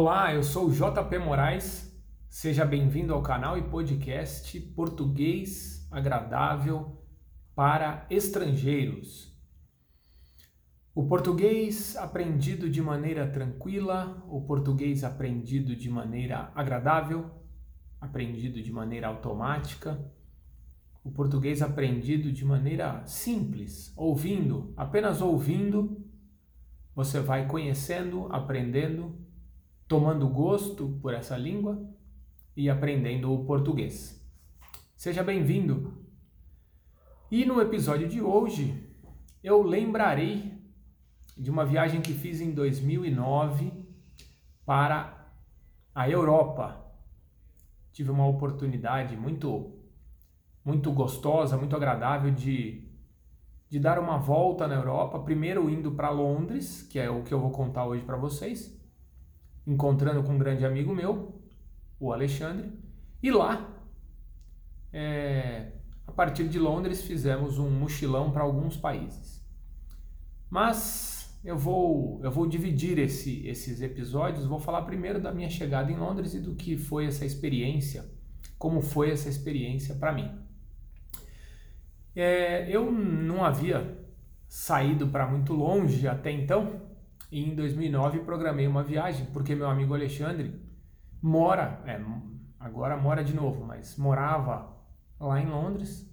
Olá, eu sou o JP Moraes. Seja bem-vindo ao canal e podcast Português Agradável para Estrangeiros. O português aprendido de maneira tranquila, o português aprendido de maneira agradável, aprendido de maneira automática, o português aprendido de maneira simples, ouvindo, apenas ouvindo, você vai conhecendo, aprendendo, tomando gosto por essa língua e aprendendo o português. Seja bem-vindo! E no episódio de hoje eu lembrarei de uma viagem que fiz em 2009 para a Europa. Tive uma oportunidade muito muito gostosa, muito agradável de de dar uma volta na Europa, primeiro indo para Londres, que é o que eu vou contar hoje para vocês, encontrando com um grande amigo meu, o Alexandre, e lá, é, a partir de Londres, fizemos um mochilão para alguns países. Mas eu vou, eu vou dividir esse, esses episódios, vou falar primeiro da minha chegada em Londres e do que foi essa experiência, como foi essa experiência para mim. É, eu não havia saído para muito longe até então, e em 2009 programei uma viagem, porque meu amigo Alexandre mora, é, agora mora de novo, mas morava lá em Londres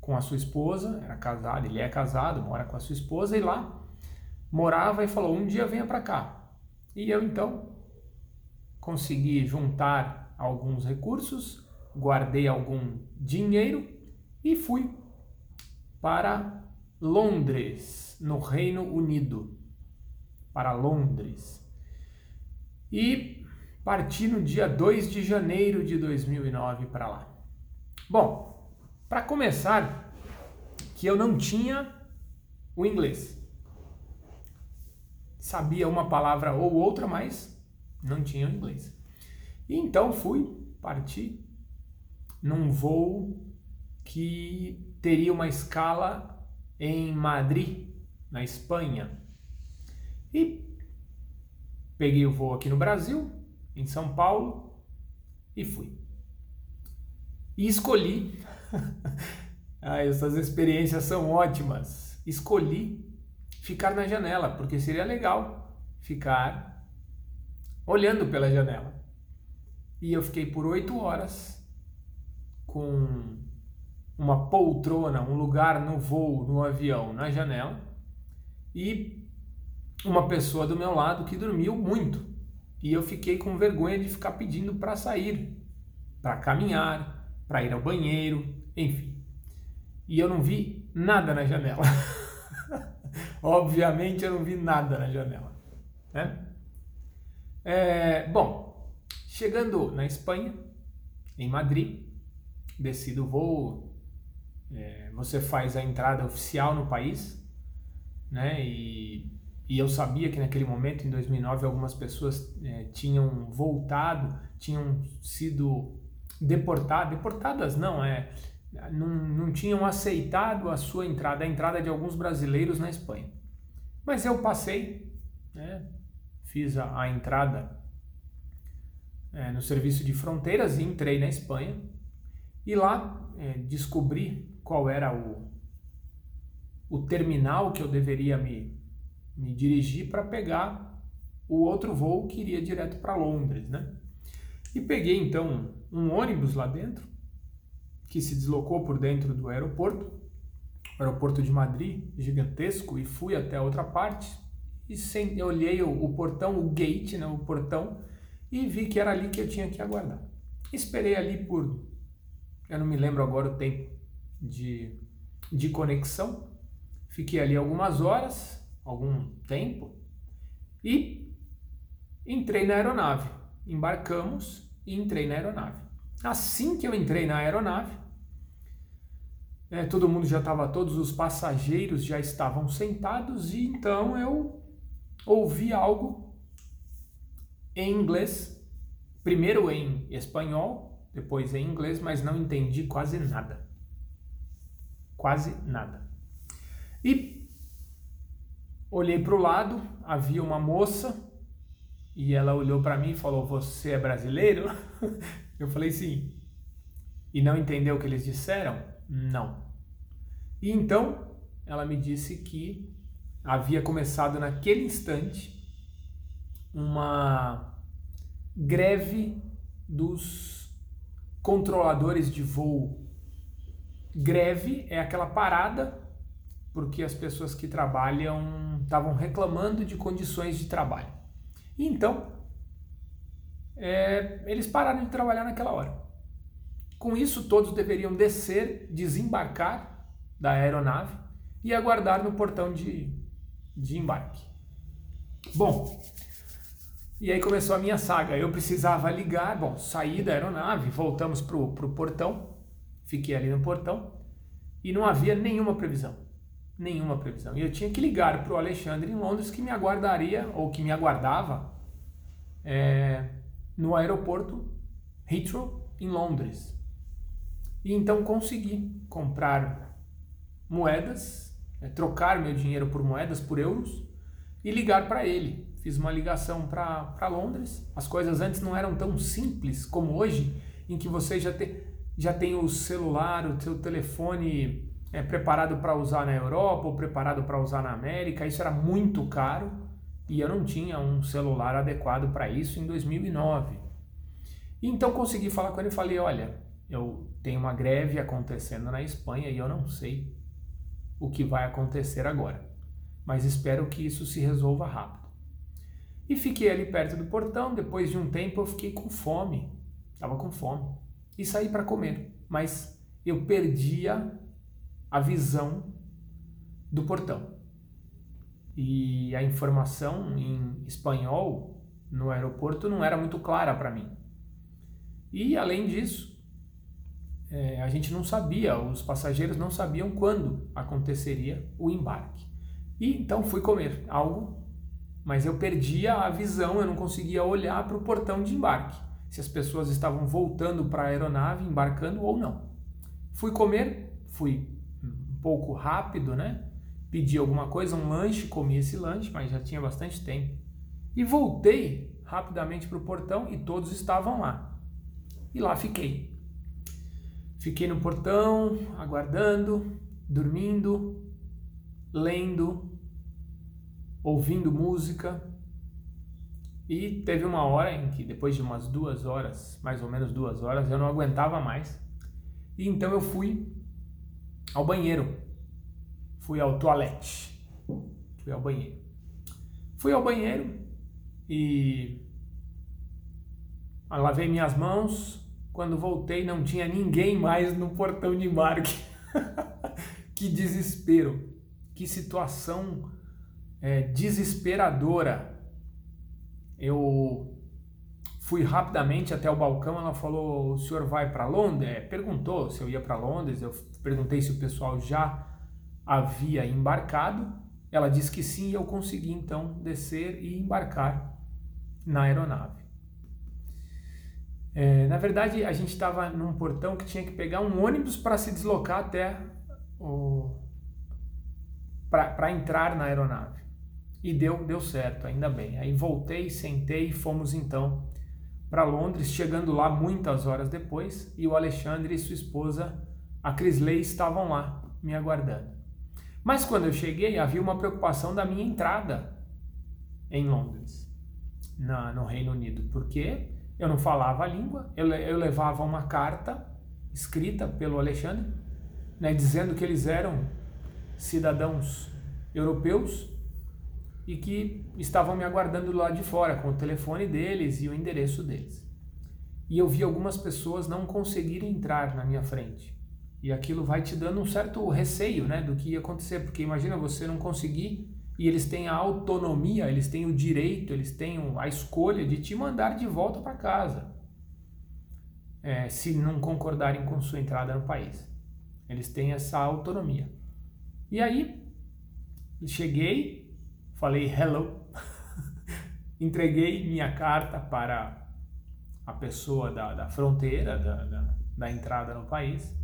com a sua esposa, era casado, ele é casado, mora com a sua esposa, e lá morava e falou: um dia venha para cá. E eu então consegui juntar alguns recursos, guardei algum dinheiro e fui para Londres, no Reino Unido, para Londres. E parti no dia 2 de janeiro de 2009 para lá. Bom, para começar, que eu não tinha o inglês. Sabia uma palavra ou outra, mas não tinha o inglês. E então fui, parti num voo que teria uma escala em Madrid, na Espanha. E peguei o voo aqui no Brasil, em São Paulo, e fui. E escolhi. ah, essas experiências são ótimas. Escolhi ficar na janela, porque seria legal ficar olhando pela janela. E eu fiquei por oito horas com uma poltrona, um lugar no voo, no avião, na janela, e uma pessoa do meu lado que dormiu muito. E eu fiquei com vergonha de ficar pedindo para sair, para caminhar, para ir ao banheiro, enfim. E eu não vi nada na janela. Obviamente eu não vi nada na janela. Né? É, bom, chegando na Espanha, em Madrid, desci do voo é, você faz a entrada oficial no país, né? E, e eu sabia que naquele momento, em 2009, algumas pessoas é, tinham voltado, tinham sido deportadas, deportadas não, é, não, não tinham aceitado a sua entrada, a entrada de alguns brasileiros na Espanha. Mas eu passei, né? fiz a, a entrada é, no serviço de fronteiras e entrei na Espanha. E lá é, descobri qual era o, o terminal que eu deveria me, me dirigir para pegar o outro voo que iria direto para Londres, né? E peguei então um ônibus lá dentro, que se deslocou por dentro do aeroporto, o aeroporto de Madrid, gigantesco, e fui até outra parte. E sem, eu olhei o, o portão, o gate, né, o portão, e vi que era ali que eu tinha que aguardar. Esperei ali por, eu não me lembro agora o tempo, de, de conexão. Fiquei ali algumas horas, algum tempo, e entrei na aeronave. Embarcamos e entrei na aeronave. Assim que eu entrei na aeronave, é, todo mundo já estava, todos os passageiros já estavam sentados, e então eu ouvi algo em inglês, primeiro em espanhol, depois em inglês, mas não entendi quase nada quase nada. E olhei para o lado, havia uma moça e ela olhou para mim e falou: Você é brasileiro? Eu falei: Sim. E não entendeu o que eles disseram? Não. E então ela me disse que havia começado naquele instante uma greve dos controladores de voo. Greve é aquela parada porque as pessoas que trabalham estavam reclamando de condições de trabalho. E então, é, eles pararam de trabalhar naquela hora. Com isso, todos deveriam descer, desembarcar da aeronave e aguardar no portão de, de embarque. Bom, e aí começou a minha saga. Eu precisava ligar, bom, saí da aeronave, voltamos para o portão, fiquei ali no portão e não havia nenhuma previsão. Nenhuma previsão. E eu tinha que ligar para o Alexandre em Londres que me aguardaria, ou que me aguardava, é, no aeroporto Heathrow, em Londres. E então consegui comprar moedas, é, trocar meu dinheiro por moedas, por euros, e ligar para ele. Fiz uma ligação para Londres. As coisas antes não eram tão simples como hoje, em que você já, te, já tem o celular, o seu telefone é, preparado para usar na Europa ou preparado para usar na América. Isso era muito caro e eu não tinha um celular adequado para isso em 2009. Então consegui falar com ele e falei: olha, eu tenho uma greve acontecendo na Espanha e eu não sei o que vai acontecer agora, mas espero que isso se resolva rápido. E fiquei ali perto do portão. Depois de um tempo, eu fiquei com fome, estava com fome e saí para comer, mas eu perdia a visão do portão. E a informação em espanhol no aeroporto não era muito clara para mim. E além disso, é, a gente não sabia, os passageiros não sabiam quando aconteceria o embarque. E então fui comer algo, mas eu perdia a visão, eu não conseguia olhar para o portão de embarque, se as pessoas estavam voltando para a aeronave, embarcando ou não. Fui comer, fui pouco rápido, né? Pedi alguma coisa, um lanche, comi esse lanche, mas já tinha bastante tempo. E voltei rapidamente para o portão e todos estavam lá. E lá fiquei. Fiquei no portão, aguardando, dormindo, lendo, ouvindo música. E teve uma hora em que, depois de umas duas horas, mais ou menos duas horas, eu não aguentava mais. E então eu fui ao banheiro. Fui ao toalete. Fui ao banheiro. Fui ao banheiro e lavei minhas mãos, quando voltei, não tinha ninguém mais no portão de embarque. que desespero, que situação é, desesperadora. Eu fui rapidamente até o balcão. Ela falou: O senhor vai para Londres? É, perguntou se eu ia para Londres. Eu perguntei se o pessoal já havia embarcado. Ela disse que sim, e eu consegui então descer e embarcar na aeronave. É, na verdade, a gente estava num portão que tinha que pegar um ônibus para se deslocar até o. para entrar na aeronave. E deu, deu certo, ainda bem. Aí voltei, sentei e fomos então para Londres, chegando lá muitas horas depois, e o Alexandre e sua esposa, a Crisley, estavam lá me aguardando. Mas quando eu cheguei, havia uma preocupação da minha entrada em Londres, na, no Reino Unido, porque eu não falava a língua, eu, eu levava uma carta escrita pelo Alexandre, né, dizendo que eles eram cidadãos europeus e que estavam me aguardando lá de fora com o telefone deles e o endereço deles. E eu vi algumas pessoas não conseguirem entrar na minha frente. E aquilo vai te dando um certo receio, né, do que ia acontecer, porque imagina você não conseguir e eles têm a autonomia, eles têm o direito, eles têm a escolha de te mandar de volta para casa, é, se não concordarem com sua entrada no país. Eles têm essa autonomia. E aí, cheguei, falei hello, entreguei minha carta para a pessoa da, da fronteira, da, da, da entrada no país.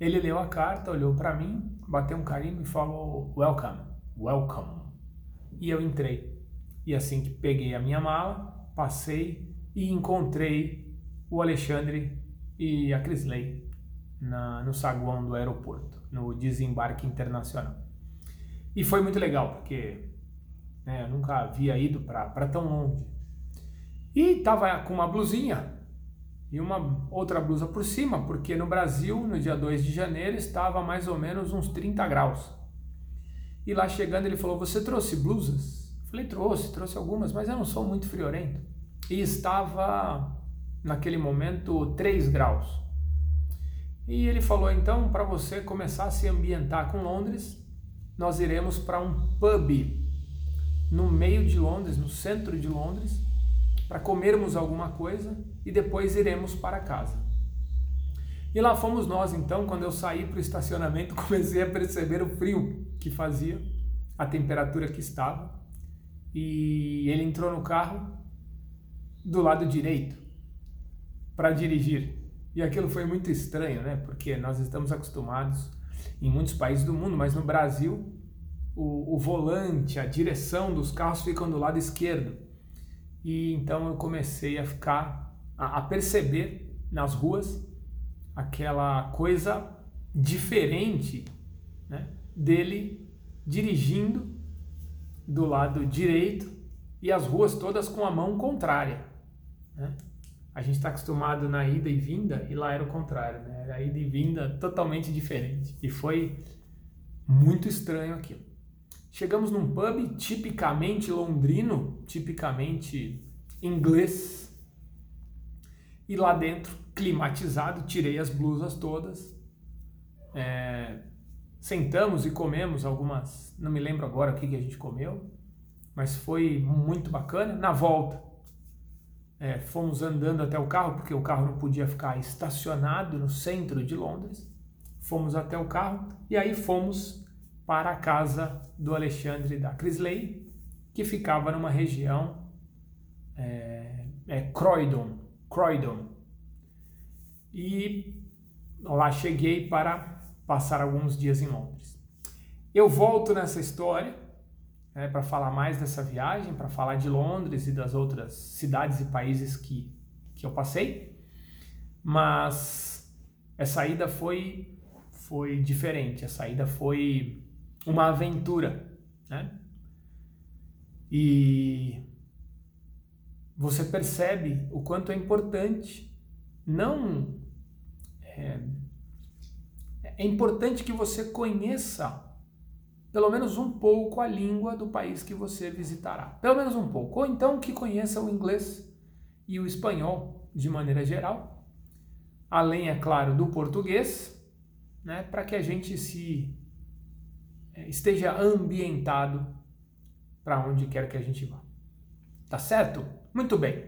Ele leu a carta, olhou para mim, bateu um carimbo e falou welcome welcome. E eu entrei E assim que peguei a minha mala, passei e encontrei o Alexandre e a Crisley na, no saguão do aeroporto, no desembarque internacional. E foi muito legal, porque né, eu nunca havia ido para tão longe. E estava com uma blusinha e uma outra blusa por cima, porque no Brasil, no dia 2 de janeiro, estava mais ou menos uns 30 graus. E lá chegando ele falou: Você trouxe blusas? Falei: Trouxe, trouxe algumas, mas eu não sou muito friorento. E estava, naquele momento, 3 graus. E ele falou: Então, para você começar a se ambientar com Londres, nós iremos para um pub no meio de Londres, no centro de Londres, para comermos alguma coisa e depois iremos para casa. E lá fomos nós, então, quando eu saí para o estacionamento, comecei a perceber o frio que fazia, a temperatura que estava. E ele entrou no carro do lado direito para dirigir. E aquilo foi muito estranho, né? Porque nós estamos acostumados em muitos países do mundo, mas no Brasil o, o volante, a direção dos carros ficam do lado esquerdo. E então eu comecei a ficar, a, a perceber nas ruas aquela coisa diferente né, dele dirigindo do lado direito e as ruas todas com a mão contrária. Né? A gente está acostumado na ida e vinda e lá era o contrário, né? Era ida e vinda totalmente diferente. E foi muito estranho aquilo. Chegamos num pub tipicamente londrino, tipicamente inglês, e lá dentro climatizado, tirei as blusas todas. É, sentamos e comemos algumas, não me lembro agora o que, que a gente comeu, mas foi muito bacana. Na volta, é, fomos andando até o carro, porque o carro não podia ficar estacionado no centro de Londres. Fomos até o carro e aí fomos para a casa do Alexandre da Crisley, que ficava numa região é, é Croydon, Croydon, e lá cheguei para passar alguns dias em Londres. Eu volto nessa história né, para falar mais dessa viagem, para falar de Londres e das outras cidades e países que, que eu passei, mas essa ida foi, foi diferente, a saída foi uma aventura, né? E você percebe o quanto é importante não é, é importante que você conheça pelo menos um pouco a língua do país que você visitará. Pelo menos um pouco. Ou então que conheça o inglês e o espanhol de maneira geral. Além, é claro, do português, né, para que a gente se esteja ambientado para onde quer que a gente vá. Tá certo? Muito bem.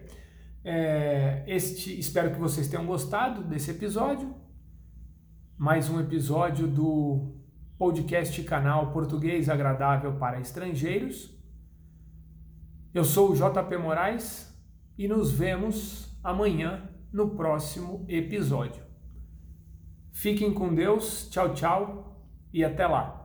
É, este, espero que vocês tenham gostado desse episódio. Mais um episódio do podcast canal Português Agradável para Estrangeiros. Eu sou o JP Moraes e nos vemos amanhã no próximo episódio. Fiquem com Deus, tchau, tchau e até lá.